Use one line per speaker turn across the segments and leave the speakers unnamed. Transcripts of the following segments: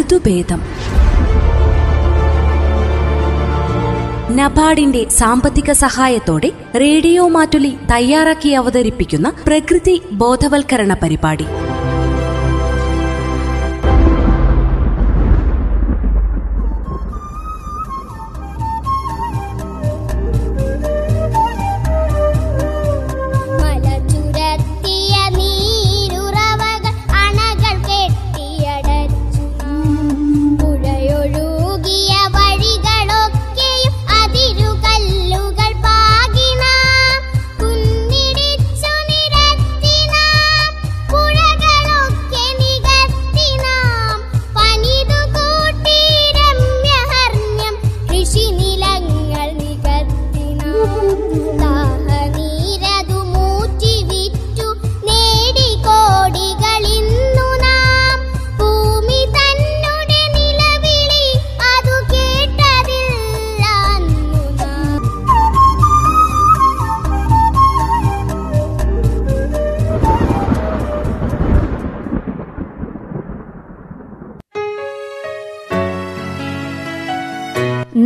ഋതുഭേദം. നബാർഡിന്റെ സാമ്പത്തിക സഹായത്തോടെ റേഡിയോ മാറ്റുലി തയ്യാറാക്കി അവതരിപ്പിക്കുന്ന പ്രകൃതി ബോധവൽക്കരണ പരിപാടി.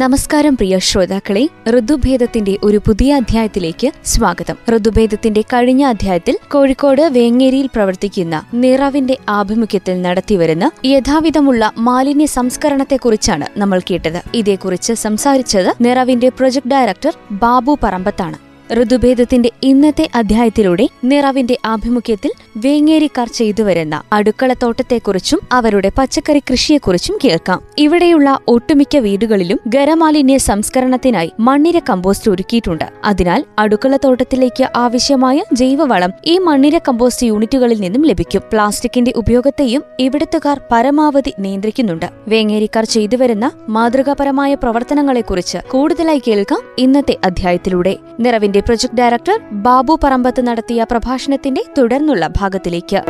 നമസ്കാരം പ്രിയ ശ്രോതാക്കളെ ഋതുഭേദത്തിന്റെ ഒരു പുതിയ അധ്യായത്തിലേക്ക് സ്വാഗതം. ഋതുഭേദത്തിന്റെ കഴിഞ്ഞ അധ്യായത്തിൽ കോഴിക്കോട് വേങ്ങേരിയിൽ പ്രവർത്തിക്കുന്ന നിറവിന്റെ ആഭിമുഖ്യത്തിൽ നടത്തിവരുന്ന യഥാവിധമുള്ള മാലിന്യ സംസ്കരണത്തെക്കുറിച്ചാണ് നമ്മൾ കേട്ടത്. ഇതേക്കുറിച്ച് സംസാരിച്ചത് നിറവിന്റെ പ്രൊജക്ട് ഡയറക്ടർ ബാബു പറമ്പത്താണ്. ഋതുഭേദത്തിന്റെ ഇന്നത്തെ അധ്യായത്തിലൂടെ നിറവിന്റെ ആഭിമുഖ്യത്തിൽ വേങ്ങേരിക്കാർ ചെയ്തുവരുന്ന അടുക്കളത്തോട്ടത്തെക്കുറിച്ചും അവരുടെ പച്ചക്കറി കൃഷിയെക്കുറിച്ചും കേൾക്കാം. ഇവിടെയുള്ള ഒട്ടുമിക്ക വീടുകളിലും ഖരമാലിന്യ സംസ്കരണത്തിനായി മണ്ണിര കമ്പോസ്റ്റ് ഒരുക്കിയിട്ടുണ്ട്. അതിനാൽ അടുക്കളത്തോട്ടത്തിലേക്ക് ആവശ്യമായ ജൈവവളം ഈ മണ്ണിര കമ്പോസ്റ്റ് യൂണിറ്റുകളിൽ നിന്നും ലഭിക്കും. പ്ലാസ്റ്റിക്കിന്റെ ഉപയോഗത്തെയും ഇവിടുത്തുകാർ പരമാവധി നിയന്ത്രിക്കുന്നുണ്ട്. വേങ്ങേരിക്കാർ ചെയ്തുവരുന്ന മാതൃകാപരമായ പ്രവർത്തനങ്ങളെക്കുറിച്ച് കൂടുതലായി കേൾക്കാം ഇന്നത്തെ അധ്യായത്തിലൂടെ. നിറവിന്റെ പ്രൊജക്ട് ഡയറക്ടർ ബാബു പറമ്പത്ത് നടത്തിയ പ്രഭാഷണത്തിന്റെ തുടർന്നുള്ള ഭാഗത്തിലേക്ക്.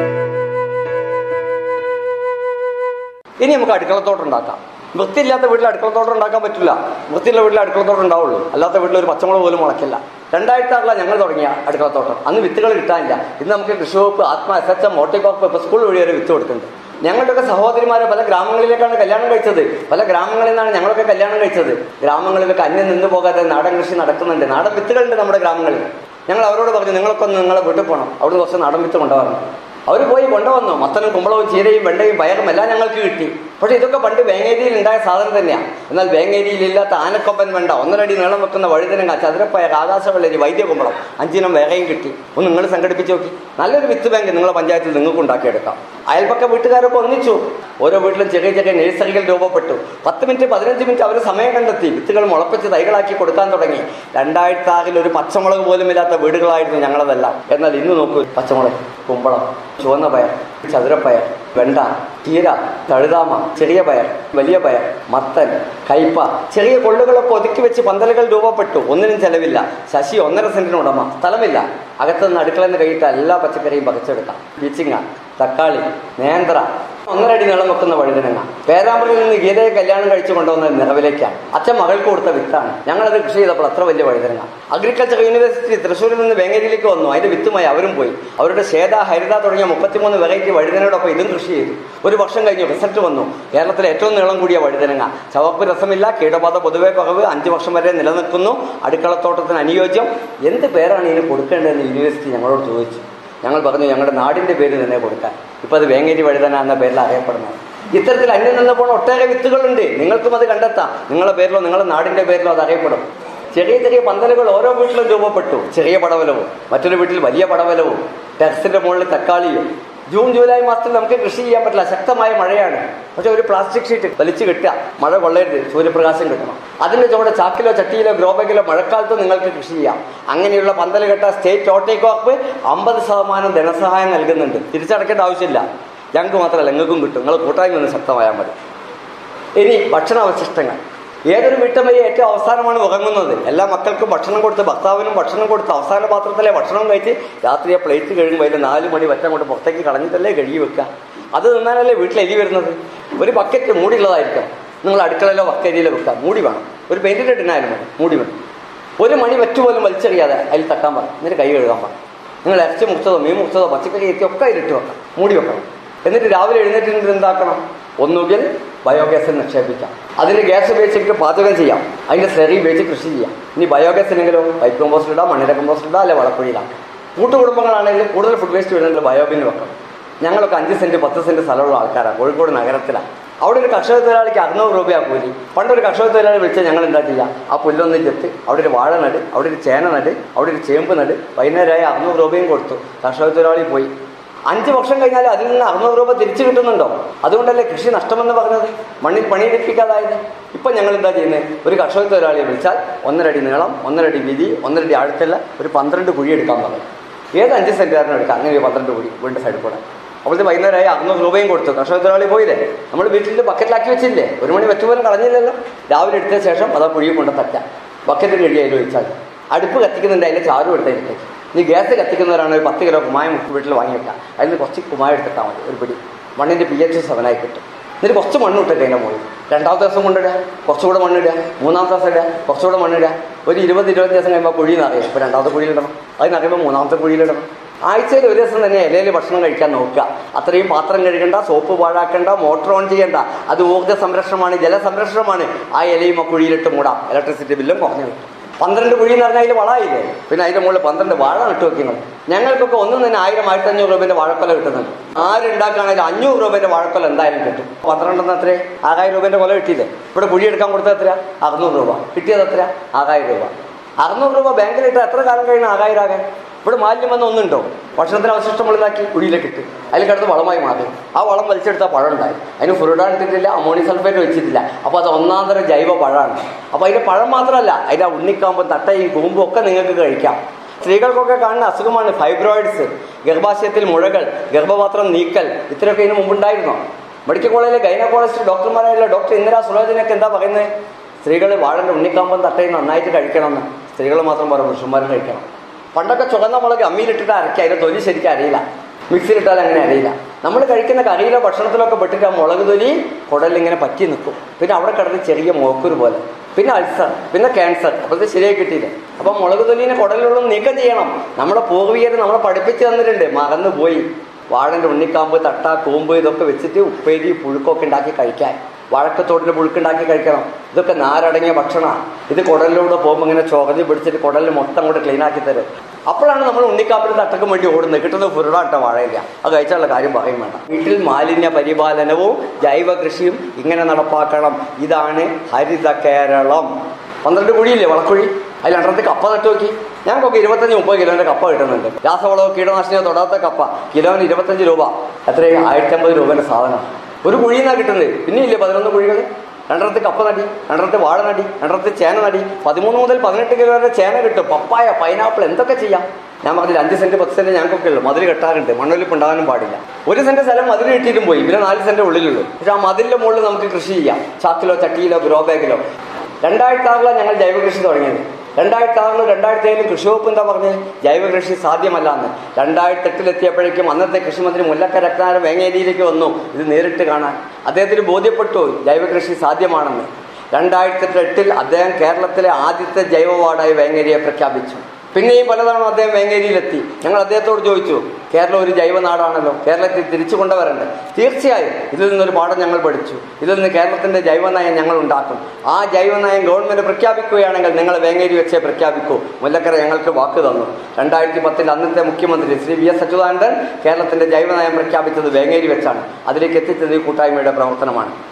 ഇനി നമുക്ക് അടുക്കളത്തോട്ടം ഉണ്ടാക്കാം. വൃത്തിയില്ലാത്ത വീട്ടിൽ അടുക്കളത്തോട്ടം ഉണ്ടാക്കാൻ പറ്റില്ല. വൃത്തിയുള്ള വീട്ടിൽ അടുക്കളത്തോട്ടം ഉണ്ടാവുള്ളൂ. അല്ലാത്ത വീട്ടിൽ ഒരു പച്ചമുളക് പോലും മുളയ്ക്കില്ല. രണ്ടായിരത്തി ആറിലാണ് ഞങ്ങൾ തുടങ്ങിയ അടുക്കളത്തോട്ടം. അന്ന് വിത്തുകൾ കിട്ടാനില്ല. ഇന്ന് നമുക്ക് കൃഷി വകുപ്പ് ആത്മ എസ് എച്ച് സ്കൂൾ വഴി വിത്ത് കൊടുക്കുന്നുണ്ട്. ഞങ്ങളുടെയൊക്കെ സഹോദരിമാരെ പല ഗ്രാമങ്ങളിലേക്കാണ് കല്യാണം കഴിച്ചത്. പല ഗ്രാമങ്ങളിൽ നിന്നാണ് ഞങ്ങളൊക്കെ കല്യാണം കഴിച്ചത്. ഗ്രാമങ്ങളിലൊക്കെ അന്യം നിന്ന് പോകാതെ നാടൻ കൃഷി നടക്കുന്നുണ്ട് നാടൻ വിത്തുകളുണ്ട് നമ്മുടെ ഗ്രാമങ്ങളിൽ. ഞങ്ങൾ അവരോട് പറഞ്ഞു നിങ്ങളൊക്കെ ഒന്ന് നിങ്ങളെ വീട്ടിൽ പോകണം അവിടെ കുറച്ച് നാടൻ വിത്ത് കൊണ്ടുവരണം. അവർ പോയി കൊണ്ടുവന്നു. മത്തനും കുമ്പളവും ചീരയും വെണ്ടയും പയറും എല്ലാം ഞങ്ങൾക്ക് കിട്ടി. പക്ഷെ ഇതൊക്കെ പണ്ട് വേങ്ങേരിയിൽ ഉണ്ടായ സാധനം തന്നെയാണ് എന്നാൽ വേങ്ങേരിയിൽ ഇല്ലാത്ത ആനക്കൊമ്പൻ വേണ്ട ഒന്നരടി നീളം വെക്കുന്ന വഴുതനങ്ങ ചതുരപ്പയർ ആകാശവെള്ളരി വൈദ്യകുമ്പളം അഞ്ചിനം വേഗയും കിട്ടി. ഒന്ന് നിങ്ങൾ സംഘടിപ്പിച്ച് നോക്കി. നല്ലൊരു വിത്ത് ബാങ്ക് നിങ്ങളെ പഞ്ചായത്തിൽ നിങ്ങൾക്ക് ഉണ്ടാക്കിയെടുക്കാം. അയൽപ്പക്ക വീട്ടുകാരൊക്കെ ഒന്നിച്ചു. ഓരോ വീട്ടിലും ചെറിയ ചെറിയ നഴ്സറികൾ രൂപപ്പെട്ടു. പത്ത് മിനിറ്റ് പതിനഞ്ച് മിനിറ്റ് അവർ സമയം കണ്ടെത്തി. വിത്തുകൾ മുളപ്പിച്ച് തൈകളാക്കി കൊടുക്കാൻ തുടങ്ങി. രണ്ടായിരത്തി ആറിൽ ഒരു പച്ചമുളക് പോലും ഇല്ലാത്ത വീടുകളായിരുന്നു ഞങ്ങളതെല്ലാം. എന്നാൽ ഇന്ന് നോക്കൂ പച്ചമുളക് കുമ്പളം ചുവന്ന പയർ ചതുരപ്പയർ വെണ്ട ചീര തഴുതാമ ചെറിയ പയർ വലിയ പയർ മത്തൻ കയ്പ ചെറിയ കൊള്ളുകളൊക്കെ ഒതുക്കി വെച്ച് പന്തലുകൾ രൂപപ്പെട്ടു. ഒന്നിനും ചെലവില്ല. ശശി ഒന്നര സെന്റിന് ഉടമ. സ്ഥലമില്ല. അകത്തുനിന്ന് അടുക്കളന്ന് കഴിയിട്ട് എല്ലാ പച്ചക്കറിയും പകച്ചെടുക്കാം പീച്ചിങ്ങ തക്കാളി നേന്ത്ര ഒന്നരടി നീളം വെക്കുന്ന വഴുതനങ്ങ. പേരാമ്പ്രയിൽ നിന്ന് ഗീതയെ കല്യാണം കഴിച്ചു കൊണ്ടുവന്നത് നിറവിലേക്കാണ് അച്ഛൻ മകൾക്ക് കൊടുത്ത വിത്താണ്. ഞങ്ങളത് കൃഷി ചെയ്തപ്പോൾ അത്ര വലിയ വഴുതനങ്ങ. അഗ്രികൾച്ചർ യൂണിവേഴ്സിറ്റി തൃശ്ശൂരിൽ നിന്ന് വേങ്ങേരിയിലേക്ക് വന്നു. അതിന്റെ വിത്തുമായി അവരും പോയി. അവരുടെ ശ്വേത ഹരിത തുടങ്ങിയ മുപ്പത്തിമൂന്ന് വെറൈറ്റി വഴുതനയോടൊപ്പം ഇതും കൃഷി ചെയ്തു. ഒരു വർഷം കഴിഞ്ഞു റിസൾട്ട് വന്നു. കേരളത്തിലെ ഏറ്റവും നീളം കൂടിയ വഴുതനങ്ങ. ചവപ്പ് രസമില്ല കീടബാധ പൊതുവെ കുറവ്. അഞ്ച് വർഷം വരെ നിലനിൽക്കുന്നു. അടുക്കളത്തോട്ടത്തിന് അനുയോജ്യം. എന്ത് പേരാണ് ഇതിന് കൊടുക്കേണ്ടതെന്ന് യൂണിവേഴ്സിറ്റി ഞങ്ങളോട് ചോദിച്ചു. ഞങ്ങൾ പറഞ്ഞു ഞങ്ങളുടെ നാടിന്റെ പേര് തന്നെ കൊടുക്കാൻ. ഇപ്പൊ അത് വേങ്ങേരി വഴുതന എന്ന പേരിൽ അറിയപ്പെടുന്നത് ഇത്തരത്തിൽ അന്യം നിന്ന് പോണ ഒട്ടേറെ വിത്തുകളുണ്ട്. നിങ്ങൾക്കും അത് കണ്ടെത്താം. നിങ്ങളുടെ പേരിലോ നിങ്ങളുടെ നാടിന്റെ പേരിലോ അത് അറിയപ്പെടും. ചെറിയ ചെറിയ പന്തലുകൾ ഓരോ വീട്ടിലും രൂപപ്പെട്ടു. ചെറിയ പടവലവും. മറ്റൊരു വീട്ടിൽ വലിയ പടവലവും. ടെറസിന്റെ മുകളിൽ തക്കാളിയും. ജൂൺ ജൂലൈ മാസത്തിൽ നമുക്ക് കൃഷി ചെയ്യാൻ പറ്റില്ല. ശക്തമായ മഴയാണ്. പക്ഷെ ഒരു പ്ലാസ്റ്റിക് ഷീറ്റ് വലിച്ചു കെട്ടുക മഴ കൊള്ളരുത് സൂര്യപ്രകാശം കിട്ടണം. അതിന്റെ ചുവടെ ചാക്കിലോ ചട്ടിയിലോ ഗ്രോബാഗിലോ മഴക്കാലത്ത് നിങ്ങൾക്ക് കൃഷി ചെയ്യാം. അങ്ങനെയുള്ള പന്തൽ കെട്ട സ്റ്റേറ്റ് ഓട്ടേക്കോപ്പ് അമ്പത് ശതമാനം ധനസഹായം നൽകുന്നുണ്ട്. തിരിച്ചടക്കേണ്ട ആവശ്യമില്ല. ഞങ്ങൾക്ക് മാത്രമല്ല നിങ്ങൾക്കും കിട്ടും. നിങ്ങൾ കൂട്ടായ്മ ഒന്ന് ശക്തമായാൽ മതി. ഇനി ഭക്ഷണാവശിഷ്ടങ്ങൾ. ഏതൊരു വീട്ടമ്മയെ ഏറ്റവും അവസാനമാണ് ഉറങ്ങുന്നത്. എല്ലാ മക്കൾക്കും ഭക്ഷണം കൊടുത്ത് ഭർത്താവിനും ഭക്ഷണം കൊടുത്ത് അവസാന പാത്രത്തിലെ ഭക്ഷണം കഴിച്ച് രാത്രി ആ പ്ലേറ്റ് കഴിയുമ്പോൾ അതിന്റെ നാല് മണി വറ്റം കൊണ്ട് പുറത്തേക്ക് കളഞ്ഞിട്ടല്ലേ കഴുകി വെക്കുക. അത് നിന്നാലല്ലേ വീട്ടിൽ എലി വരുന്നത്? ഒരു ബക്കറ്റ് മൂടിയുള്ളതായിരിക്കും നിങ്ങൾ അടുക്കളയിലോ വക്കരിയിലോ വെക്കുക. മൂടി വേണം. ഒരു പെയിന്റിന്റെ ടിന്നായാലും മതി. മൂടി വേണം. ഒരു മണി വറ്റ് പോലും വലിച്ചെറിയാതെ അതിൽ തട്ടാൻ പറ എന്നിട്ട് കൈ കഴുകാൻ പറ നിങ്ങൾ ഇറച്ചി മുറിച്ചതോ മീൻ മുറിച്ചതോ പച്ചക്കറി എത്തി ഒക്കെ അതിലിട്ട് വെക്കണം. മൂടി വെക്കണം. എന്നിട്ട് രാവിലെ എഴുന്നേറ്റ് എന്താക്കണം? ഒന്നുകിൽ ബയോഗ്യാസിൽ നിക്ഷേപിക്കാം. അതിന് ഗ്യാസ് ഉപയോഗിച്ചിട്ട് പാചകം ചെയ്യാം. അതിന്റെ സെറി ഉപയോഗിച്ച് കൃഷി ചെയ്യാം. ഇനി ബയോഗ്യാസിനെങ്കിലും പൈപ്പ് കമ്പോസ്റ്റ് ഇടാം മണ്ണിര കമ്പോസ്റ്റ് ഇടാം അല്ലെ വളക്കുഴിയിടാം കൂട്ടുകുടുംബങ്ങളാണെങ്കിൽ കൂടുതൽ ഫുഡ് വേസ്റ്റ് വരുന്നത് ബയോബിൻ വെക്കാം ഞങ്ങളൊക്കെ അഞ്ച് സെന്റ് പത്ത് സെന്റ് സ്ഥലമുള്ള ആൾക്കാരാണ് കോഴിക്കോട് നഗരത്തിലാണ് അവിടെ ഒരു കർഷക തൊഴിലാളിക്ക് അറുന്നൂറ് രൂപയാണ് കൂലി. പണ്ടൊരു കർഷക തൊഴിലാളി വിളിച്ചാൽ ഞങ്ങൾ എന്താ ചെയ്യുക ആ പുല്ലൊന്ന് ചെത്ത് അവിടെ ഒരു വാഴ നട് അവിടെ ഒരു ചേന നട് അവിടെ ഒരു ചേമ്പ് നട് വൈകുന്നേരമായി അറുന്നൂറ് രൂപയും കൊടുത്തു. കർഷക തൊഴിലാളി പോയി. അഞ്ച് വർഷം കഴിഞ്ഞാൽ അതിൽ നിന്ന് അറുന്നൂറ് രൂപ തിരിച്ചു കിട്ടുന്നുണ്ടോ? അതുകൊണ്ടല്ലേ കൃഷി നഷ്ടമെന്ന് പറഞ്ഞത്? മണ്ണിൽ പണിയെടുപ്പിക്കാതായത്. ഇപ്പം ഞങ്ങൾ എന്താ ചെയ്യുന്നത്? ഒരു കർഷക തൊഴിലാളിയെ വിളിച്ചാൽ ഒന്നരടി നീളം ഒന്നരടി വീതി ഒന്നരടി ആഴത്തില്ല ഒരു പന്ത്രണ്ട് കുഴി എടുക്കാൻ പറഞ്ഞു. ഏത് അഞ്ച് സെന്റുകാരനും എടുക്കാം? അങ്ങനെ ഒരു പന്ത്രണ്ട് കുഴി വീണ്ടും സൈഡിൽ കൂടെ. അപ്പോഴത്തെ വൈകുന്നേരമായി അറുന്നൂറ് രൂപയും കൊടുത്തു. കർഷക തൊഴിലാളി പോയില്ലേ? നമ്മൾ വീട്ടിൽ ബക്കറ്റിലാക്കി വെച്ചില്ലേ? ഒരു മണി വെച്ച് പോലും കളഞ്ഞില്ലല്ലോ. രാവിലെ എടുത്ത ശേഷം അതാ കുഴിയും കൊണ്ട് തട്ടാം ബക്കറ്റ് കഴുകി അതിൽ വെച്ചാൽ അടുപ്പ് കത്തിക്കുന്നുണ്ട് അതിന്റെ ചാരും എടുത്തേക്ക് നീ ഗ്യാസ് കത്തിക്കുന്നവരാണ് ഒരു പത്ത് കിലോ കുമായം വീട്ടിൽ വാങ്ങി വെക്കാം അതിൽ നിന്ന് കുറച്ച് കുമായം എടുത്തിട്ടാൽ മതി ഒരു പിടി. മണ്ണിന്റെ പി എച്ച് സെവനായി കിട്ടും. എന്നിട്ട് കുറച്ച് മണ്ണ് ഇട്ടിട്ട് അതിന്റെ മുകളിൽ. രണ്ടാമത്തെ ദിവസം കൊണ്ടിടുക കുറച്ചുകൂടെ മണ്ണിടുക മൂന്നാമത്തെ ദിവസം ഇടുക കുറച്ചുകൂടെ മണ്ണിടുക ഒരു ഇരുപത് ഇരുപത് ദിവസം കഴിയുമ്പോൾ കുഴി നിറയും ഇപ്പോൾ രണ്ടാമത്തെ കുഴിയിലിടണം അത് നിറയുമ്പോൾ മൂന്നാമത്തെ കുഴിയിലിടണം ആഴ്ചയിൽ ഒരു ദിവസം തന്നെ ഇലയിൽ ഭക്ഷണം കഴിക്കാൻ നോക്കുക. അത്രയും പാത്രം കഴുകണ്ട സോപ്പ് പാഴാക്കണ്ട മോട്ടർ ഓൺ ചെയ്യണ്ട. അത് ഊർജ സംരക്ഷണമാണ് ജലസംരക്ഷണമാണ്. ആ ഇലയും ആ കുഴിയിലിട്ട് മൂടാം. ഇലക്ട്രിസിറ്റി ബില്ലും കുറഞ്ഞു കിട്ടും. പന്ത്രണ്ട് കുഴി എന്ന് പറഞ്ഞാൽ അതിൽ വളമായില്ലേ പിന്നെ അതിന്റെ മുകളിൽ പന്ത്രണ്ട് വാഴ ഇട്ട് വെക്കണം ഞങ്ങൾക്കൊക്കെ ഒന്നും തന്നെ ആയിരം ആയിരത്തി അഞ്ഞൂറ് രൂപന്റെ വാഴക്കൊല കിട്ടുന്നുണ്ട് ആരുണ്ടാക്കുകയാണെങ്കിൽ അഞ്ഞൂറ് രൂപന്റെ വാഴക്കൊല എന്തായാലും കിട്ടും. പന്ത്രണ്ടെന്ന് അത്രേ ആറായിരം രൂപന്റെ കൊല കിട്ടിയില്ലേ? ഇവിടെ കുഴി എടുക്കാൻ കൊടുത്തത് എത്ര അറുന്നൂറ് രൂപ. കിട്ടിയത് എത്ര ആറായിരം രൂപ. അറുന്നൂറ് രൂപ ബാങ്കിലിട്ട് എത്ര കാലം കഴിയണം ആകായിരം ആകാൻ ഇവിടെ മാലിന്യം വന്ന ഒന്നുണ്ടോ? ഭക്ഷണത്തിന് അവശിഷ്ടം വെള്ളമാക്കി കുഴിയിലേക്ക് ഇട്ട് അതിൽ കിടന്ന് വളമായി മാറി. ആ വളം വലിച്ചെടുത്താൽ പഴം ഉണ്ടായി അതിന് ഫ്രൂഡാൻ എടുത്തിട്ടില്ല അമോണിയം സൾഫേറ്റ് വെച്ചിട്ടില്ല. അപ്പോൾ അത് ഒന്നാം തരം ജൈവ പഴമാണ്. അപ്പോൾ അതിന്റെ പഴം മാത്രമല്ല അതിന്റെ ആ ഉണ്ണിക്കാമ്പും തട്ടയും കൂമ്പും ഒക്കെ നിങ്ങൾക്ക് കഴിക്കാം. സ്ത്രീകൾക്കൊക്കെ കാണുന്ന അസുഖമാണ് ഫൈബ്രോയിഡ്സ് ഗർഭാശയത്തിൽ മുഴകൾ ഗർഭപാത്രം നീക്കൽ. ഇത്രയൊക്കെ ഇതിന് മുമ്പുണ്ടായിരുന്നോ? മെഡിക്കൽ കോളേജിലെ ഗൈനക്കോളജിസ്റ്റ് ഡോക്ടർമാരായുള്ള ഡോക്ടർ ഇന്ദിര സുലോചനയൊക്കെ എന്താ പറയുന്നത്? സ്ത്രീകൾ വാഴന്റെ ഉണ്ണിക്കാമ്പം തട്ടയും നന്നായിട്ട് കഴിക്കണമെന്ന്. സ്ത്രീകൾ മാത്രം പറയും പുരുഷന്മാരും കഴിക്കണം. പണ്ടൊക്കെ ചുവന്ന മുളക് അമ്മിയിലിട്ടിട്ട് അരക്കുക അതിന്റെ തൊലി ശരിക്കും അറിയില്ല. മിക്സിയിലിട്ടാൽ അങ്ങനെ അറിയില്ല. നമ്മൾ കഴിക്കുന്ന കറിയിലോ ഭക്ഷണത്തിലൊക്കെ പെട്ടിട്ട് ആ മുളക് തൊലി കുടലിങ്ങനെ പറ്റി നിൽക്കും. പിന്നെ അവിടെ കിടന്ന് ചെറിയ മോക്കൂർ പോലെ. പിന്നെ അൾസർ പിന്നെ ക്യാൻസർ. അപ്പോഴത്തെ ശരിയായി കിട്ടിയില്ല. അപ്പം മുളക് തൊലിനെ കുടലിലുള്ള നീക്കം ചെയ്യണം. നമ്മളെ പൂർവികർ നമ്മളെ പഠിപ്പിച്ച് തന്നിട്ടുണ്ട്. മറന്നു പോയി വാഴന്റെ ഉണ്ണിക്കാമ്പ് തട്ട കൂമ്പ് ഇതൊക്കെ വെച്ചിട്ട് ഉപ്പേരി പുഴുക്കൊക്കെ ഉണ്ടാക്കി കഴിക്കാൻ. വാഴക്കത്തോടിന്റെ പുഴുക്കുണ്ടാക്കി കഴിക്കണം. ഇതൊക്കെ നാരടങ്ങിയ ഭക്ഷണമാണ് ഇത് കുടലിലൂടെ പോകുമ്പോൾ ഇങ്ങനെ ചൊറഞ്ഞ് പിടിച്ചിട്ട് കുടലിൽ മൊത്തം കൂടെ ക്ലീൻ ആക്കി തരും. അപ്പോഴാണ് നമ്മൾ ഉണ്ണിക്കാപ്പിന് തട്ടക്കും വേണ്ടി ഓടുന്നത്. കിട്ടുന്നത് ഫുരുടാട്ട വാഴയില്ല. അത് കഴിച്ചാലുള്ള കാര്യം പറയും വേണ്ട. വീട്ടിൽ മാലിന്യ പരിപാലനവും ജൈവ കൃഷിയും ഇങ്ങനെ നടപ്പാക്കണം. ഇതാണ് ഹരിത കേരളം. പന്ത്രണ്ട് കുഴിയില്ലേ വളക്കുഴി? അതിൽ രണ്ടത്തെ കപ്പ നട്ട് നോക്കി. ഞങ്ങൾക്കൊക്കെ ഇരുപത്തഞ്ച് മുപ്പത് കിലോന്റെ കപ്പ കിട്ടുന്നുണ്ട്. രാസവളവും കീടനാശിനിയോ തൊടാത്ത കപ്പ. കിലോന് ഇരുപത്തഞ്ച് രൂപ. എത്രയും? ആയിരത്തമ്പത് രൂപന്റെ സാധനം. ഒരു കുഴിയിൽ നിന്നാണ് കിട്ടുന്നത് പിന്നെ ഇല്ലേ പതിനൊന്ന് കുഴികൾ? രണ്ടിടത്ത് കപ്പ നടി രണ്ടിടത്ത് വാഴ നടി രണ്ടിടത്ത് ചേന നടി. പതിമൂന്ന് മുതൽ പതിനെട്ട് കിലോ വരെ ചേന കിട്ടും. പപ്പായ പൈനാപ്പിൾ എന്തൊക്കെ ചെയ്യാം? ഞാൻ പറഞ്ഞില്ല അഞ്ച് സെന്റ് പത്ത് സെന്റ് ഞങ്ങൾക്കൊക്കെ ഉള്ളു. മതിൽ കെട്ടാറുണ്ട്. മണ്ണൊലിപ്പ് ഉണ്ടാകാനും പാടില്ല. ഒരു സെന്റ് സ്ഥലം മതിൽ കിട്ടിയിട്ടും പോയി. പിന്നെ നാല് സെന്റ് ഉള്ളിലുള്ളൂ. പക്ഷെ ആ മതിലിന്റെ മുകളിൽ നമുക്ക് കൃഷി ചെയ്യാം. ചാക്കിലോ ചട്ടിയിലോ ഗ്രോ ബാഗിലോ. രണ്ടായിരത്തി ഞങ്ങൾ ജൈവകൃഷി തുടങ്ങിയത്. രണ്ടായിരത്തി ആറിലും രണ്ടായിരത്തി ഏഴിലും കൃഷി വകുപ്പ് എന്താ പറഞ്ഞത് ജൈവ കൃഷി സാധ്യമല്ല എന്ന് രണ്ടായിരത്തി എട്ടിലെത്തിയപ്പോഴേക്കും അന്നത്തെ കൃഷിമന്ത്രി മുല്ലക്ക രത്നാകരൻ വേങ്ങേരിയിലേക്ക് വന്നു ഇത് നേരിട്ട് കാണാൻ. അദ്ദേഹത്തിന് ബോധ്യപ്പെട്ടു ജൈവ കൃഷി സാധ്യമാണെന്ന്. രണ്ടായിരത്തി എട്ടിൽ അദ്ദേഹം കേരളത്തിലെ ആദ്യത്തെ ജൈവ വാർഡായി വേങ്ങേരിയെ പ്രഖ്യാപിച്ചു. പിന്നെയും പലതവണ അദ്ദേഹം വേങ്ങേരിയിലെത്തി ഞങ്ങൾ അദ്ദേഹത്തോട് ചോദിച്ചു കേരളം ഒരു ജൈവ നാടാണല്ലോ കേരളത്തിൽ തിരിച്ചു കൊണ്ടുവരണ്ടേ? തീർച്ചയായും ഇതിൽ നിന്നൊരു പാഠം ഞങ്ങൾ പഠിച്ചു. ഇതിൽ നിന്ന് കേരളത്തിന്റെ ജൈവനയം ഞങ്ങൾ ഉണ്ടാക്കും. ആ ജൈവനയം ഗവൺമെന്റ് പ്രഖ്യാപിക്കുകയാണെങ്കിൽ നിങ്ങൾ വേങ്ങേരി വെച്ചേ പ്രഖ്യാപിക്കൂ. മുല്ലക്കര ഞങ്ങൾക്ക് വാക്ക് തന്നു. രണ്ടായിരത്തി പത്തിൽ അന്നത്തെ മുഖ്യമന്ത്രി ശ്രീ വി എസ് അച്യുതാനന്ദൻ കേരളത്തിന്റെ ജൈവനയം പ്രഖ്യാപിച്ചത് വേങ്ങേരി വെച്ചാണ്. അതിലേക്ക് എത്തിച്ചത് ഈ കൂട്ടായ്മയുടെ പ്രവർത്തനമാണ്.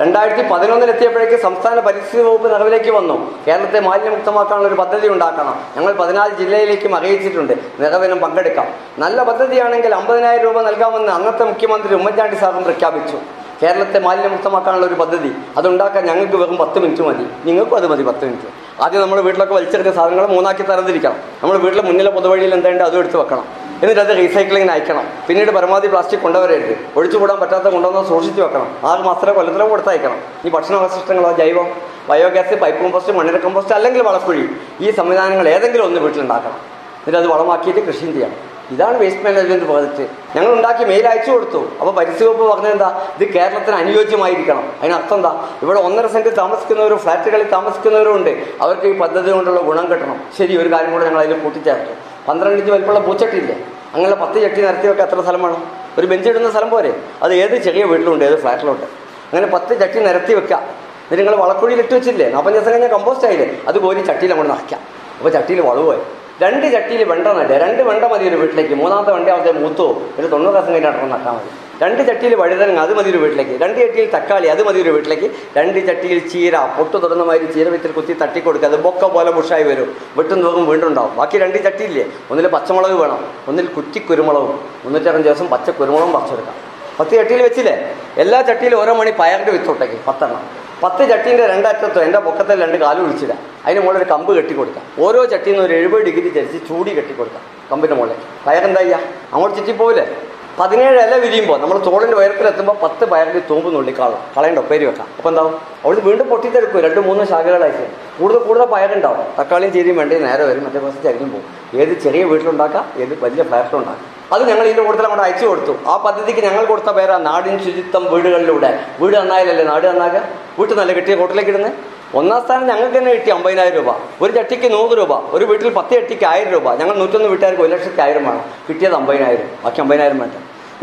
രണ്ടായിരത്തി പതിനൊന്നിലെത്തിയപ്പോഴേക്ക് സംസ്ഥാന പരിസ്ഥിതി വകുപ്പ് നിലവിലേക്ക് വന്നു. കേരളത്തെ മാലിന്യമുക്തമാക്കാനുള്ള ഒരു പദ്ധതി ഉണ്ടാക്കണം. ഞങ്ങൾ പതിനാല് ജില്ലയിലേക്കും അറിയിച്ചിട്ടുണ്ട്. നിറവിനും പങ്കെടുക്കാം. നല്ല പദ്ധതിയാണെങ്കിൽ അമ്പതിനായിരം രൂപ നൽകാമെന്ന് അന്നത്തെ മുഖ്യമന്ത്രി ഉമ്മൻചാണ്ടി സാറും പ്രഖ്യാപിച്ചു. കേരളത്തെ മാലിന്യമുക്തമാക്കാനുള്ള ഒരു പദ്ധതി അതുണ്ടാക്കാൻ ഞങ്ങൾക്ക് വെറും പത്ത് മിനിറ്റ് മതി. നിങ്ങൾക്കും അത് മതി പത്ത് മിനിറ്റ്. ആദ്യം നമ്മൾ വീട്ടിലൊക്കെ വലിച്ചെടുത്ത സാധനങ്ങൾ മൂന്നാക്കി തരംതിരിക്കണം. നമ്മൾ വീട്ടിലെ മുന്നിലെ പൊതുവഴിയിൽ എന്താണ്ട് അതും എടുത്ത് വെക്കണം. എന്നിട്ട് അത് റീസൈക്ലിങ്ങിന് അയക്കണം പിന്നീട് പരമാവധി പ്ലാസ്റ്റിക് കൊണ്ടുവരരുത്. ഒഴിച്ചുകൂടാൻ പറ്റാത്ത കൊണ്ടുവന്ന് സൂക്ഷിച്ച് വെക്കണം. ആറ് മാസത്തിലെ കൊല്ലത്തിലോ കൊടുത്തയക്കണം. ഈ ഭക്ഷണ അവശിഷ്ടങ്ങളോ ജൈവം ബയോഗ്യാസ് പൈപ്പ് കമ്പോസ്റ്റ് മണ്ണിര കമ്പോസ്റ്റ് അല്ലെങ്കിൽ വളക്കുഴി ഈ സംവിധാനങ്ങൾ ഏതെങ്കിലും ഒന്ന് വീട്ടിലുണ്ടാക്കണം. എന്നിട്ട് അത് വളമാക്കിയിട്ട് കൃഷിയും ചെയ്യണം ഇതാണ് വേസ്റ്റ് മാനേജ്മെന്റ് പ്രോജക്റ്റ് ഞങ്ങൾ ഉണ്ടാക്കി മെയിൽ അയച്ചു കൊടുത്തു. അപ്പോൾ പരിസ്ഥിതി വകുപ്പ് പറഞ്ഞത് എന്താ? ഇത് കേരളത്തിന് അനുയോജ്യമായിരിക്കണം. അതിനർത്ഥം എന്താ? ഇവിടെ ഒന്നര സെന്റ് താമസിക്കുന്നവരും ഫ്ലാറ്റുകളിൽ താമസിക്കുന്നവരും ഉണ്ട്. അവർക്ക് ഈ പദ്ധതി കൊണ്ടുള്ള ഗുണം കിട്ടണം. ശരി ഒരു കാര്യം കൂടെ ഞങ്ങൾ അതിൽ കൂട്ടിച്ചേർത്തു. പന്ത്രണ്ട് ഇഞ്ച് വലിപ്പമുള്ള പൂച്ചട്ടിയില്ലേ? അങ്ങനെ പത്ത് ചട്ടി നിരത്തി വെക്കാൻ എത്ര സ്ഥലം വേണം ഒരു ബെഞ്ച് ഇടുന്ന സ്ഥലം പോരെ? അത് ഏത് ചെറിയ വീട്ടിലുണ്ട് ഏത് ഫ്ലാറ്റിലുണ്ട്? അങ്ങനെ പത്ത് ചട്ടി നിരത്തി വെക്കുക. എന്നിട്ട് നിങ്ങൾ വളക്കുഴിയിൽ ഇട്ട് വെച്ചില്ലേ? നാൽപ്പത് ദിവസം കഴിഞ്ഞാൽ കമ്പോസ്റ്റ് ആയില്ലേ? അത് കോരി ചട്ടിയിൽ അങ്ങോട്ട് നിറയ്ക്കാം അപ്പോൾ ചട്ടിയിൽ വളവുമായി. രണ്ട് ചട്ടിയിൽ വെണ്ട നടുക. രണ്ട് വെണ്ട മതി ഒരു വീട്ടിലേക്ക്. മൂന്നാമത്തെ വണ്ടി ആവത്തെ മൂത്തോ ഒരു തൊണ്ണൂറ് ദിവസം കഴിഞ്ഞാൽ നടന്നു നട്ടാൽ മതി. രണ്ട് ചട്ടിയിൽ വഴുതനങ്ങ അത് മതി ഒരു വീട്ടിലേക്ക്. രണ്ട് ചട്ടിയിൽ തക്കാളി അത് മതി ഒരു വീട്ടിലേക്ക്. രണ്ട് ചട്ടിയിൽ ചീര പൊട്ടു തുറന്ന മാതിരി ചീര വിത്തിൽ കുത്തി തട്ടി കൊടുക്കുക. അത് ബൊക്ക പോലെ മുഷായി വരും. വെട്ടും തോക്കും വീണ്ടും ഉണ്ടാവും. ബാക്കി രണ്ട് ചട്ടിയില്ലേ? ഒന്നിൽ പച്ചമുളക് വേണം. ഒന്നിൽ കുറ്റി കുരുമുളകും. മുന്നൂറ്ററഞ്ച് ദിവസം പച്ച കുരുമുളകും പറിച്ചെടുക്കാം. പത്ത് ചട്ടിയിൽ വെച്ചില്ലേ? എല്ലാ ചട്ടിയിലും ഓരോ മണി പയറിന്റെ വിത്തോട്ടേക്ക് പത്തെണ്ണം. പത്ത് ചട്ടീന്റെ രണ്ടറ്റത്തോ എന്റെ പൊക്കത്തിൽ രണ്ട് കാലു ഒഴിച്ചിടാം. അതിന് മുകളിൽ ഒരു കമ്പ് കെട്ടിക്കൊടുക്കാം. ഓരോ ചട്ടിയിൽ നിന്ന് ഒരു എഴുപത് ഡിഗ്രി ചരിച്ച് ചൂടി കെട്ടിക്കൊടുക്കാം കമ്പിന്റെ മുകളിൽ പയറെന്താ ചെയ്യുക അങ്ങോട്ട് ചുറ്റിപ്പോവില്ലേ പതിനേഴ് ഇല വിരിയുമ്പോൾ നമ്മൾ തോളിന്റെ ഉയരത്തിലെത്തുമ്പോൾ പത്ത് പയറിന്റെ തൂമ്പ് നുള്ളിക്കാളും. കളയണ്ട ഉപ്പേരി വെക്കാം. അപ്പോൾ എന്താവും? അവൾ വീണ്ടും പൊട്ടിത്തെടുക്കും. രണ്ട് മൂന്ന് ശാഖകളായിട്ട് കൂടുതൽ കൂടുതൽ പയറുണ്ടാവും. തക്കാളിയും ചീരിയും വേണ്ടി? നേരെ വരും. മറ്റേ കുറച്ച് ചരിഞ്ഞും പോകും. ഏത് ചെറിയ വീട്ടിലുണ്ടാക്കാം ഏത് വലിയ ഫ്ലാറ്റിലുണ്ടാക്കാം. അത് ഞങ്ങൾ ഇതിന്റെ കൂട്ടത്തിൽ അങ്ങോട്ട് അയച്ചു കൊടുത്തു. ആ പദ്ധതിക്ക് ഞങ്ങൾ കൊടുത്ത പേരാ നാടിൻ ശുചിത്വം വീടുകളിലൂടെ. വീട് നന്നായാലല്ലേ നാട് നന്നാകുക വീട്ടിൽ നല്ല കിട്ടിയ കൂട്ടിലേക്ക് ഇടുന്നത് ഒന്നാം സ്ഥാനം ഞങ്ങൾക്ക് തന്നെ കിട്ടി അമ്പതിനായിരം രൂപ. ഒരു ചട്ടിക്ക് നൂറ് രൂപ. ഒരു വീട്ടിൽ പത്ത് ചട്ടിക്ക് ആയിരം രൂപ. ഞങ്ങൾ നൂറ്റൊന്ന് വീട്ടുകാർക്ക് ഒരു ലക്ഷത്തി ആയിരം വേണം. കിട്ടിയത് അമ്പതിനായിരം. ബാക്കി അമ്പതിനായിരം വേണ്ട.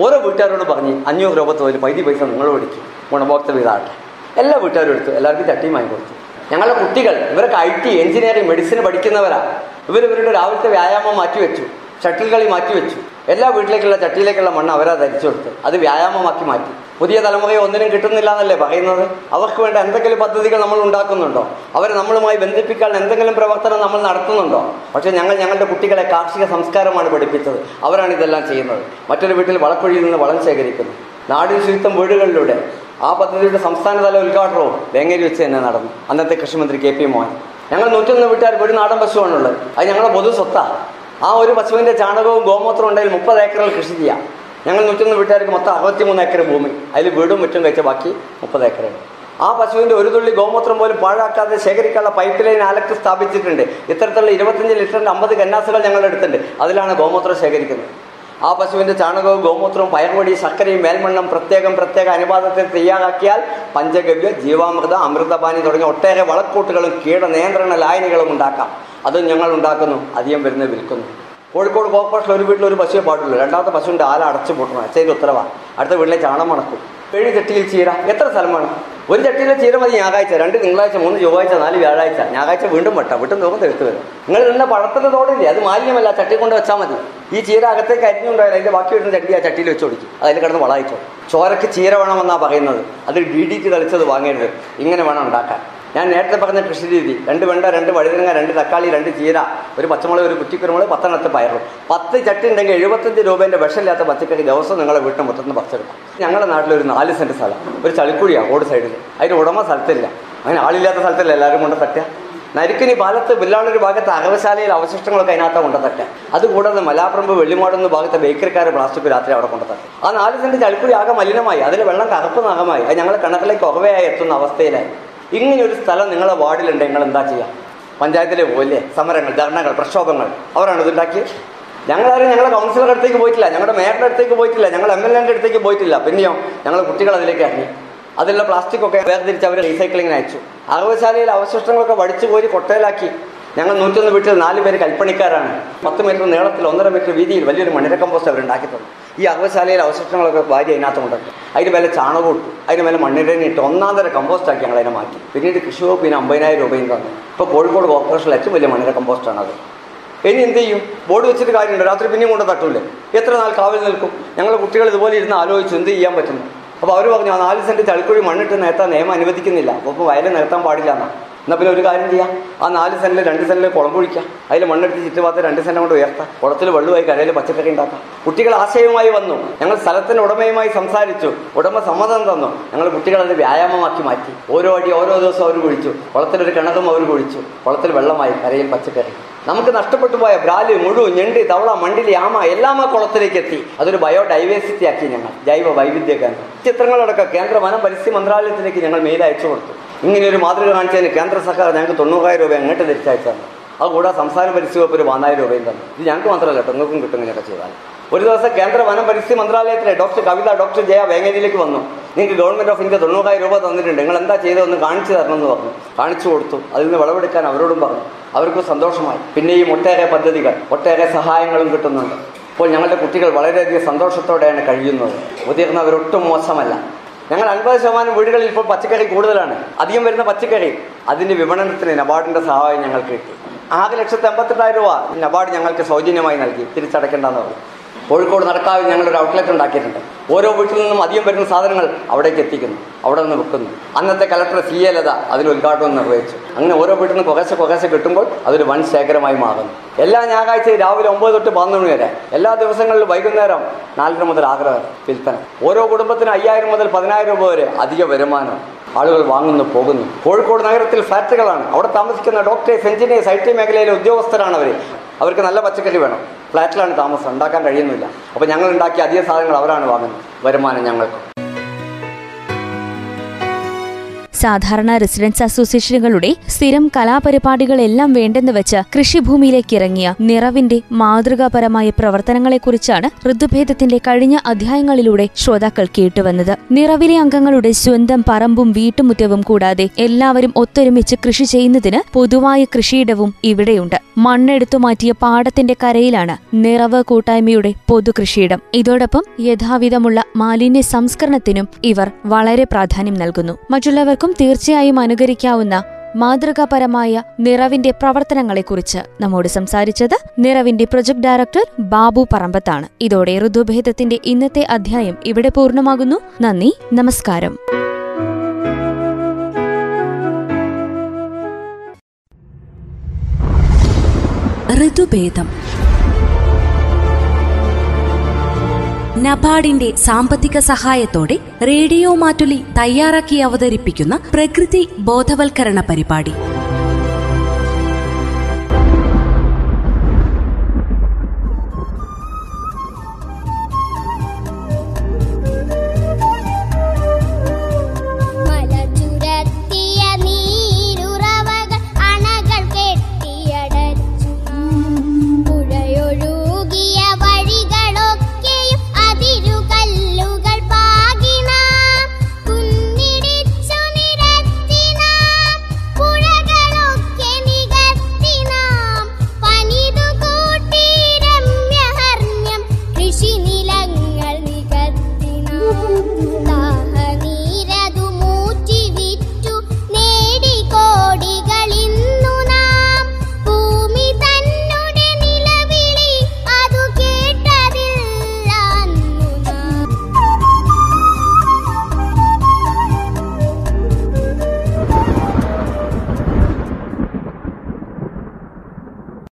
ഓരോ വീട്ടുകാരോട് പറഞ്ഞ് അഞ്ഞൂറ് രൂപ തോതിൽ പൈതി പൈസ നിങ്ങൾ മേടിക്കും. ഗുണഭോക്തൃ ഇതാകട്ടെ. എല്ലാ വീട്ടുകാരും എടുത്തു. എല്ലാവർക്കും ചട്ടിയും വാങ്ങി കൊടുത്തു. ഞങ്ങളുടെ കുട്ടികൾ ഇവരൊക്കെ ഐ ടി എഞ്ചിനീയറിംഗ് മെഡിസിൻ പഠിക്കുന്നവരാ. ഇവർ ഇവരുടെ രാവിലത്തെ വ്യായാമം മാറ്റിവെച്ചു. ഷട്ടിൽ കളി മാറ്റിവെച്ചു എല്ലാ വീട്ടിലേക്കുള്ള ചട്ടിയിലേക്കുള്ള മണ്ണ് അവരാ ധരിച്ചു കൊടുത്ത്. അത് വ്യായാമമാക്കി മാറ്റി. പുതിയ തലമുറയെ ഒന്നിനും കിട്ടുന്നില്ല എന്നല്ലേ പറയുന്നത്? അവർക്ക് വേണ്ട എന്തെങ്കിലും പദ്ധതികൾ നമ്മൾ ഉണ്ടാക്കുന്നുണ്ടോ? അവരെ നമ്മളുമായി ബന്ധിപ്പിക്കാൻ എന്തെങ്കിലും പ്രവർത്തനം നമ്മൾ നടത്തുന്നുണ്ടോ? പക്ഷേ ഞങ്ങൾ ഞങ്ങളുടെ കുട്ടികളെ കാർഷിക സംസ്കാരമാണ് പഠിപ്പിച്ചത്. അവരാണ് ഇതെല്ലാം ചെയ്യുന്നത്. മറ്റൊരു വീട്ടിൽ വളക്കുഴിയിൽ നിന്ന് വളം ശേഖരിക്കുന്നു. നാടിൻ ശുചിത്വം വീടുകളിലൂടെ ആ പദ്ധതിയുടെ സംസ്ഥാനതല ഉദ്ഘാടനവും വേങ്ങേരി വെച്ച് തന്നെ നടന്നു. അന്നത്തെ കൃഷിമന്ത്രി കെ പി മോഹൻ. ഞങ്ങൾ നൂറ്റൊന്ന് വീട്ടുകാർക്ക് ഒരു നാടൻ പശുവാണുള്ളത്. അത് ഞങ്ങളുടെ പൊതു സ്വത്താണ് ആ ഒരു പശുവിന്റെ ചാണകവും ഗോമൂത്രവും ഉണ്ടെങ്കിൽ മുപ്പത് ഏക്കറിൽ കൃഷി ചെയ്യാം. ഞങ്ങൾ നൂറ്റൊന്ന് വീട്ടുകാർക്ക് മൊത്തം അറുപത്തിമൂന്ന് ഏക്കർ ഭൂമി. അതിൽ വീടും മുറ്റും കഴിച്ച ബാക്കി മുപ്പത് ഏക്കറാണ് ആ പശുവിന്റെ ഒരു തുള്ളി ഗോമൂത്രം പോലും പാഴാക്കാതെ ശേഖരിക്കാനുള്ള പൈപ്പ് ലൈൻ ആലക്ക് സ്ഥാപിച്ചിട്ടുണ്ട്. ഇത്തരത്തിലുള്ള ഇരുപത്തഞ്ച് ലിറ്ററിന്റെ അമ്പത് കന്നാസുകൾ ഞങ്ങളുടെ അടുത്തുണ്ട്. അതിലാണ് ഗോമൂത്രം ശേഖരിക്കുന്നത്. ആ പശുവിന്റെ ചാണകവും ഗോമൂത്രവും പയർപൊടി ശർക്കരയും മേൽമണ്ണും പ്രത്യേകം പ്രത്യേക അനുപാതത്തിൽ തയ്യാറാക്കിയാൽ പഞ്ചഗവ്യ ജീവാമൃത അമൃതപാനി തുടങ്ങിയ ഒട്ടേറെ വളക്കൂട്ടുകളും കീട നിയന്ത്രണ ലായനികളും ഉണ്ടാക്കാം. അതും ഞങ്ങൾ ഉണ്ടാക്കുന്നു. അധികം വരുന്നത് വിൽക്കുന്നു. കോഴിക്കോട് കോർപ്പറേഷൻ ഒരു വീട്ടിൽ ഒരു പശുവെ പാടുള്ളൂ. രണ്ടാമത്തെ പശുവിന്റെ ആല അടച്ചു പൂട്ടണം ഉത്തരവാണ് അടുത്ത വീട്ടിലെ ചാണം മണക്കും ഏഴ് ചട്ടിയിൽ ചീര. എത്ര സ്ഥലമാണ്? ഒരു ചട്ടിയിലെ ചീര മതി ഞായറാഴ്ച. രണ്ട് തിങ്കളാഴ്ച മൂന്ന് ചൊവ്വാഴ്ച നാല് വ്യാഴാഴ്ച. ഞായറാഴ്ച വീണ്ടും വെട്ടാം. വീട്ടും നോക്കും എടുത്തു വരും. നിങ്ങൾ നിന്ന പഴത്തിന്റെ തോടില്ലേ? അത് മാലിന്യമല്ല. ചട്ടി കൊണ്ട് വെച്ചാൽ മതി. ഈ ചീര അകത്തേക്ക് അരിഞ്ഞുണ്ടായാലും അതിന്റെ ബാക്കി വരുന്ന ചട്ടി ആ ചട്ടിയിൽ വെച്ച് കൊടുക്കും അതിൽ കിടന്ന് വളയിച്ചോ ചോരക്ക് ചീര വേണമെന്നാണ് പറയുന്നത്. അത് ഡി ഡി ടി തളിച്ചത് വാങ്ങരുത്. ഇങ്ങനെ വേണം ഉണ്ടാക്കാൻ. ഞാൻ നേരത്തെ പറഞ്ഞ കൃഷി രീതി. രണ്ട് വെണ്ട രണ്ട് വഴുതിരങ്ങ രണ്ട് തക്കാളി രണ്ട് ചീര ഒരു പച്ചമുളക് ഒരു കുറ്റിക്കുരുമുളക് പത്തെണ്ണത്ത് പയറും. പത്ത് ചട്ടി ഉണ്ടെങ്കിൽ എഴുപത്തഞ്ച് രൂപേന്റെ വിഷമില്ലാത്ത പച്ചക്കറി ദിവസം നിങ്ങളെ വീട്ടിൽ മൊത്തത്തിൽ പറിച്ചെടുക്കും. ഞങ്ങളുടെ നാട്ടിൽ ഒരു നാല് സെന്റ് സ്ഥലം. ഒരു ചളിക്കുഴിയാണ് റോഡ് സൈഡിൽ അതിന് ഉടമ സ്ഥലത്തില്ല. അങ്ങനെ ആളില്ലാത്ത സ്ഥലത്തില്ല എല്ലാവരും കൊണ്ട് തട്ടുക? നരിക്കിനി പാലത്ത് വില്ലാളൊരു ഭാഗത്ത് അകവശാലയിൽ അവശിഷ്ടങ്ങളൊക്കെ അതിനകത്ത് കൊണ്ടുതട്ടെ അതുകൂടാതെ മലാപ്രമ്പ് വെള്ളിമാടുന്ന ഭാഗത്തെ ബേക്കറിക്കാർ പ്ലാസ്റ്റിക് രാത്രി അവിടെ കൊണ്ടുതട്ടെ ആ നാല് സെന്റ് ചളിക്കുഴി ആകെ മലിനമായി. അതിൽ വെള്ളം കറുപ്പ് നാകമായി. അത് ഞങ്ങളെ കിണറ്റിലേക്ക് ഒകവയായി എത്തുന്ന അവസ്ഥയിലായി. ഇങ്ങനെ ഒരു സ്ഥലം നിങ്ങളെ വാർഡിലുണ്ട് നിങ്ങൾ എന്താ ചെയ്യുക പഞ്ചായത്തിലെ പോലെ സമരങ്ങൾ ധർണകൾ പ്രക്ഷോഭങ്ങൾ. അവരാണ് ഇതുണ്ടാക്കിയത്. ഞങ്ങളാരും ഞങ്ങളുടെ കൗൺസിലറുടെ അടുത്തേക്ക് പോയിട്ടില്ല. ഞങ്ങളുടെ മേയറുടെ അടുത്തേക്ക് പോയിട്ടില്ല. ഞങ്ങൾ എം എൽ എന്റെ അടുത്തേക്ക് പോയിട്ടില്ല. പിന്നെയോ ഞങ്ങൾ കുട്ടികൾ അതിലേക്ക് ഇറങ്ങി. അതിലുള്ള പ്ലാസ്റ്റിക് ഒക്കെ വേർതിരിച്ച് അവർ റീസൈക്ലിങ്ങിന് അയച്ചു. അറവശാലയിൽ അവശിഷ്ടങ്ങളൊക്കെ വടിച്ചു കോരി കൊട്ടയിലാക്കി. ഞങ്ങൾ നൂറ്റൊന്ന് വീട്ടിൽ നാല് പേര് കൽപ്പണിക്കാരാണ്. പത്ത് മീറ്റർ നീളത്തിൽ ഒന്നര മീറ്റർ വീതിയിൽ വലിയൊരു മണ്ണിര കമ്പോസ്റ്റ് അവർ ഉണ്ടാക്കി തന്നു ഈ അറവശാലയിൽ അവശിഷ്ടങ്ങളൊക്കെ ഭാര്യ അതിനകത്ത് കൊണ്ടുവന്നു അതിന് മേലെ ചാണകം ഇട്ടു അതിന് മേലെ മണ്ണിരനിട്ട് ഒന്നാം ഒന്നാന്തര കമ്പോസ്റ്റ് ആക്കി ഞങ്ങൾ അതിനെ മാറ്റി. പിന്നീട് കൃഷി വകുപ്പിന് അമ്പതിനായിരം രൂപയും തന്നു. ഇപ്പോൾ കോഴിക്കോട് കോർപ്പറേഷനിൽ ഏറ്റവും വലിയ മണ്ണിര കമ്പോസ്റ്റാണ് അത്. ഇനി എന്ത് ചെയ്യും? ബോർഡ് വെച്ചിട്ട് കാര്യമുണ്ട് രാത്രി പിന്നെയും കൊണ്ട് തട്ടൂലേ. എത്ര നാൾ കാവൽ നിൽക്കും? ഞങ്ങൾ കുട്ടികൾ ഇതുപോലെ ഇരുന്ന് ആലോചിച്ചു എന്ത് ചെയ്യാൻ പറ്റുന്നു? അപ്പോൾ അവർ പറഞ്ഞു ആ നാല് സെന്റ് ചളിക്കുഴി മണ്ണിട്ട് നേരത്താൻ നിയമം അനുവദിക്കുന്നില്ല. അപ്പോൾ വയലിൽ നികത്താൻ പാടില്ല എന്നാ. എന്നാൽ പിന്നെ ഒരു കാര്യം ചെയ്യാം. ആ നാല് സെന്റിൽ രണ്ട് സെന്റിൽ കുളം കുഴിക്കാം. അതിൽ മണ്ണെടുത്ത് ചുറ്റുഭാഗത്ത് രണ്ട് സെന്റ് കൊണ്ട് ഉയർത്താം. കുളത്തിൽ വെള്ളമായി കരയിൽ പച്ചക്കറി ഉണ്ടാക്കാം. കുട്ടികൾ ആശയവുമായി വന്നു. ഞങ്ങൾ സ്ഥലത്തിന്റെ ഉടമയുമായി സംസാരിച്ചു. ഉടമ സമ്മതം തന്നു. ഞങ്ങൾ കുട്ടികൾ അത് വ്യായാമമാക്കി മാറ്റി. ഓരോ അടി ഓരോ ദിവസം അവർ കുഴിച്ചു. കുളത്തിലൊരു കിണറും അവർ കുഴിച്ചു. കുളത്തിൽ വെള്ളമായി കരയിൽ പച്ചക്കറി. നമുക്ക് നഷ്ടപ്പെട്ടു പോയ ബ്രാൽ മുഴു ഞണ്ട് തവള മണ്ടിലി ആമ എല്ലാം ആ കുളത്തിലേക്ക് എത്തി. അതൊരു ബയോഡൈവേഴ്സിറ്റി ആക്കി ഞങ്ങൾ. ജൈവ വൈവിധ്യ കേന്ദ്രം ചിത്രങ്ങളടക്കം കേന്ദ്ര വനം പരിസ്ഥിതി മന്ത്രാലയത്തിലേക്ക് ഞങ്ങൾ മെയിൽ അയച്ചു കൊടുത്തു. ഇങ്ങനെ ഒരു മാതൃക കാണിച്ചതിന് കേന്ദ്ര സർക്കാർ ഞങ്ങൾക്ക് തൊണ്ണൂറായിരം രൂപ എങ്ങോട്ട് തിരിച്ചയച്ചു തന്നു അതുകൂടാതെ സംസ്ഥാന പരിസ്ഥിതി വകുപ്പ് ഒരു പതിനായിരം രൂപയും തന്നു. ഇത് ഞങ്ങൾക്ക് മാത്രമല്ല കേട്ടോ നിങ്ങൾക്കും കിട്ടും ഇങ്ങനെയൊക്കെ ചെയ്താൽ. ഒരു ദിവസം കേന്ദ്ര വനം പരിസ്ഥിതി മന്ത്രാലയത്തിലെ ഡോക്ടർ കവിത ഡോക്ടർ ജയ വേങ്ങേരിയിലേക്ക് വന്നു. നിങ്ങൾക്ക് ഗവൺമെന്റ് ഓഫ് ഇന്ത്യ തൊണ്ണൂറായിരം രൂപ തന്നിട്ടുണ്ട്. നിങ്ങൾ എന്താ ചെയ്തതെന്ന് കാണിച്ചു തരണം എന്ന് പറഞ്ഞു. കാണിച്ചു കൊടുത്തു. അതിൽ നിന്ന് വിളവെടുക്കാൻ അവരോടും പറഞ്ഞു. അവർക്ക് സന്തോഷമായി. പിന്നെ ഈ ഒട്ടേറെ പദ്ധതികൾ ഒട്ടേറെ സഹായങ്ങളും കിട്ടുന്നുണ്ട്. അപ്പോൾ ഞങ്ങളുടെ കുട്ടികൾ വളരെയധികം സന്തോഷത്തോടെയാണ് കഴിയുന്നത്. മുതിർന്നവരൊട്ടും മോശമല്ല. ഞങ്ങൾ അൻപത് ശതമാനം വീടുകളിൽ ഇപ്പോൾ പച്ചക്കറി കൂടുതലാണ്. അധികം വരുന്ന പച്ചക്കറി. അതിന്റെ വിപണനത്തിന് നബാർഡിന്റെ സഹായം ഞങ്ങൾക്ക് കിട്ടി. ആകെ ലക്ഷത്തി അമ്പത്തെട്ടായിരം രൂപ നബാർഡ് ഞങ്ങൾക്ക് സൗജന്യമായി നൽകി. തിരിച്ചടയ്ക്കേണ്ടെന്ന് പറഞ്ഞു. കോഴിക്കോട് നടക്കാവിൽ ഞങ്ങളൊരു ഔട്ട്ലെറ്റ് ഉണ്ടാക്കിയിട്ടുണ്ട്. ഓരോ വീട്ടിൽ നിന്നും അധികം വരുന്ന സാധനങ്ങൾ അവിടേക്ക് എത്തിക്കുന്നു അവിടെ നിന്ന് വെക്കുന്നു അന്നത്തെ കലക്ടർ സി എ ലത അതിന് ഉദ്ഘാടനം നിർവഹിച്ചു. അങ്ങനെ ഓരോ വീട്ടിൽ നിന്ന് കുറേശ്ശെ കുറേശ്ശെ കിട്ടുമ്പോൾ അതൊരു വൻ ശേഖരമായി മാറുന്നു. എല്ലാ ഞായറാഴ്ചയും രാവിലെ ഒമ്പത് തൊട്ട് പതിനൊന്ന് വരെ എല്ലാ ദിവസങ്ങളിലും വൈകുന്നേരം നാലര മുതൽ ആഗ്രഹ വിൽപ്പന. ഓരോ കുടുംബത്തിന് അയ്യായിരം മുതൽ പതിനായിരം രൂപ വരെ അധിക വരുമാനം ആളുകൾ വാങ്ങുന്നു പോകുന്നു. കോഴിക്കോട് നഗരത്തിൽ ഫ്ലാറ്റുകളാണ് അവിടെ താമസിക്കുന്ന ഡോക്ടേഴ്സ് എഞ്ചിനീയേഴ്സ് ഐ ടി മേഖലയിലെ ഉദ്യോഗസ്ഥരാണ് അവർ അവർക്ക് നല്ല പച്ചക്കറി വേണം. ഫ്ലാറ്റിലാണ് താമസം. ഉണ്ടാക്കാൻ കഴിയുന്നില്ല. അപ്പോൾ ഞങ്ങൾ ഉണ്ടാക്കിയ അധിക സാധനങ്ങൾ അവരാണ് വാങ്ങുന്നത്. വരുമാനം ഞങ്ങൾക്ക്.
സാധാരണ റെസിഡൻസ് അസോസിയേഷനുകളുടെ സ്ഥിരം കലാപരിപാടികളെല്ലാം വേണ്ടെന്ന് വെച്ച് കൃഷിഭൂമിയിലേക്ക് ഇറങ്ങിയ നിറവിന്റെ മാതൃകാപരമായ പ്രവർത്തനങ്ങളെക്കുറിച്ചാണ് ഋതുഭേദത്തിന്റെ കഴിഞ്ഞ അധ്യായങ്ങളിലൂടെ ശ്രോതാക്കൾ കേട്ടുവന്നത്. നിറവിലെ അംഗങ്ങളുടെ സ്വന്തം പറമ്പും വീട്ടുമുറ്റവും കൂടാതെ എല്ലാവരും ഒത്തൊരുമിച്ച് കൃഷി ചെയ്യുന്നതിന് പൊതുവായ കൃഷിയിടവും ഇവിടെയുണ്ട്. മണ്ണെടുത്തു മാറ്റിയ പാടത്തിന്റെ കരയിലാണ് നിറവ് കൂട്ടായ്മയുടെ പൊതുകൃഷിയിടം ഇതോടൊപ്പം യഥാവിധമുള്ള മാലിന്യ സംസ്കരണത്തിനും ഇവർ വളരെ പ്രാധാന്യം നൽകുന്നു. മറ്റുള്ളവർക്കും തീർച്ചയായും അനുകരിക്കാവുന്ന മാതൃകാപരമായ നിറവിന്റെ പ്രവർത്തനങ്ങളെക്കുറിച്ച് നമ്മോട് സംസാരിച്ചത് നിറവിന്റെ പ്രൊജക്ട് ഡയറക്ടർ ബാബു പറമ്പത്താണ്. ഇതോടെ ഋതുഭേദത്തിന്റെ ഇന്നത്തെ അധ്യായം ഇവിടെ പൂർണമാകുന്നു. നന്ദി നമസ്കാരം.
ഋതുഭേദം. നബാർഡിന്റെ സാമ്പത്തിക സഹായത്തോടെ റേഡിയോ മാറ്റുലി തയ്യാറാക്കി അവതരിപ്പിക്കുന്ന പ്രകൃതി ബോധവൽക്കരണ പരിപാടി.